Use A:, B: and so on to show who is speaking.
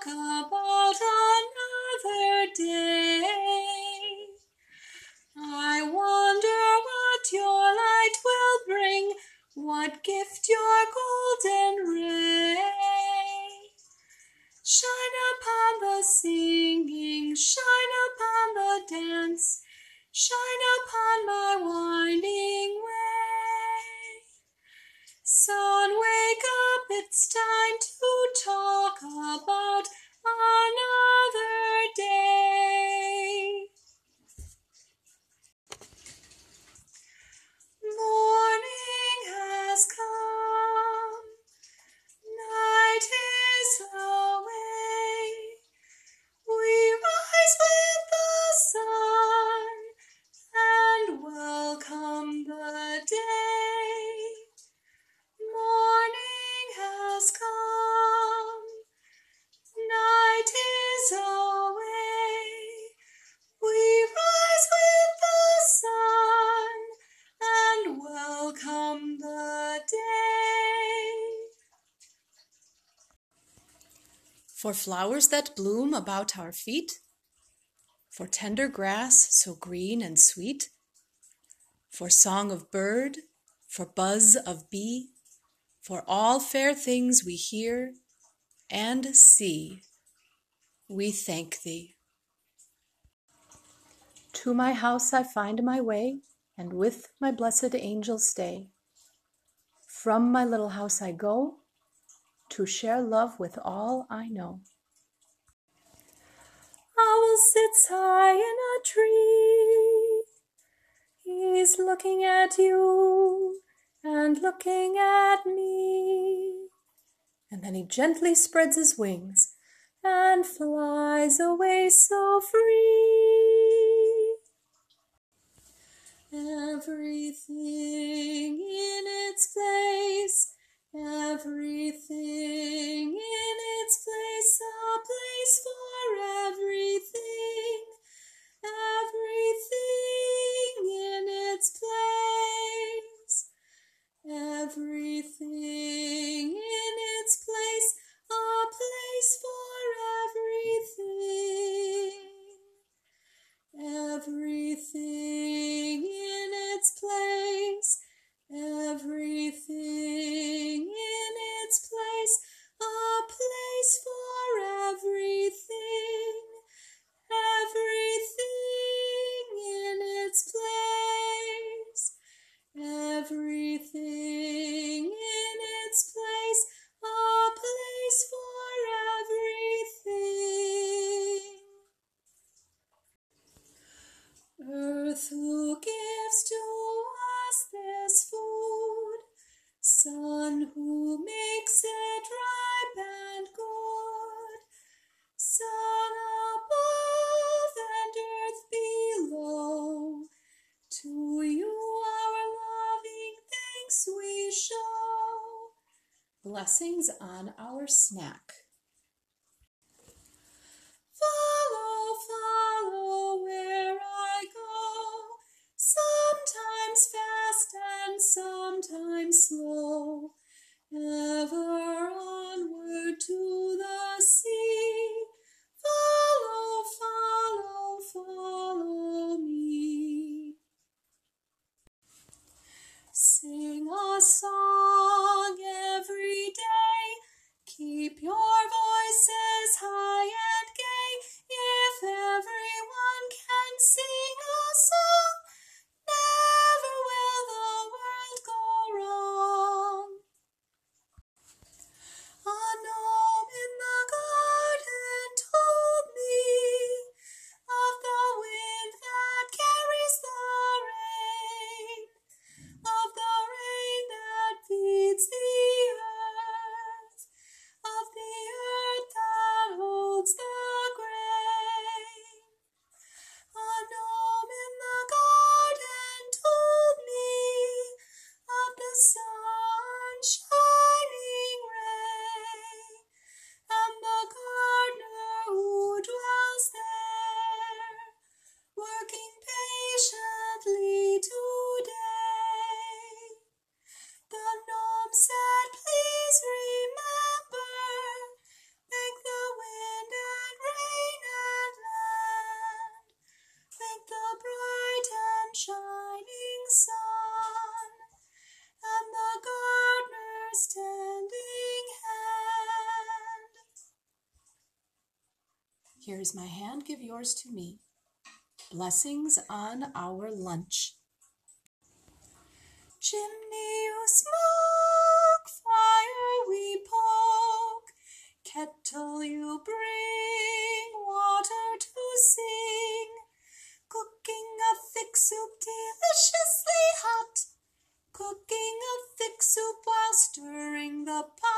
A: talk about another day. I wonder what your light will bring, what gift your golden ray. Shine upon the singing, shine upon the dance, shine upon my winding way. Sun, wake up, it's time to talk about
B: For flowers that bloom about our feet, for tender grass so green and sweet, for song of bird, for buzz of bee, for all fair things we hear and see, we thank thee. To my house I find my way, and with my blessed angel stay. From my little house I go to share love with all I know. Owl sits high in a tree. He's looking at you and looking at me. And then he gently spreads his wings and flies away so free. Earth who gives to us this food, Sun who makes it ripe and good, Sun above and earth below, to you our loving thanks we show. Blessings on our snack.
A: Understanding hand.
B: Here's my hand, give yours to me. Blessings on our lunch.
A: Chimney you smoke, fire we poke, kettle you bring, water to sing, cooking a thick soup deliciously hot, cooking a thick soup while stirring the pot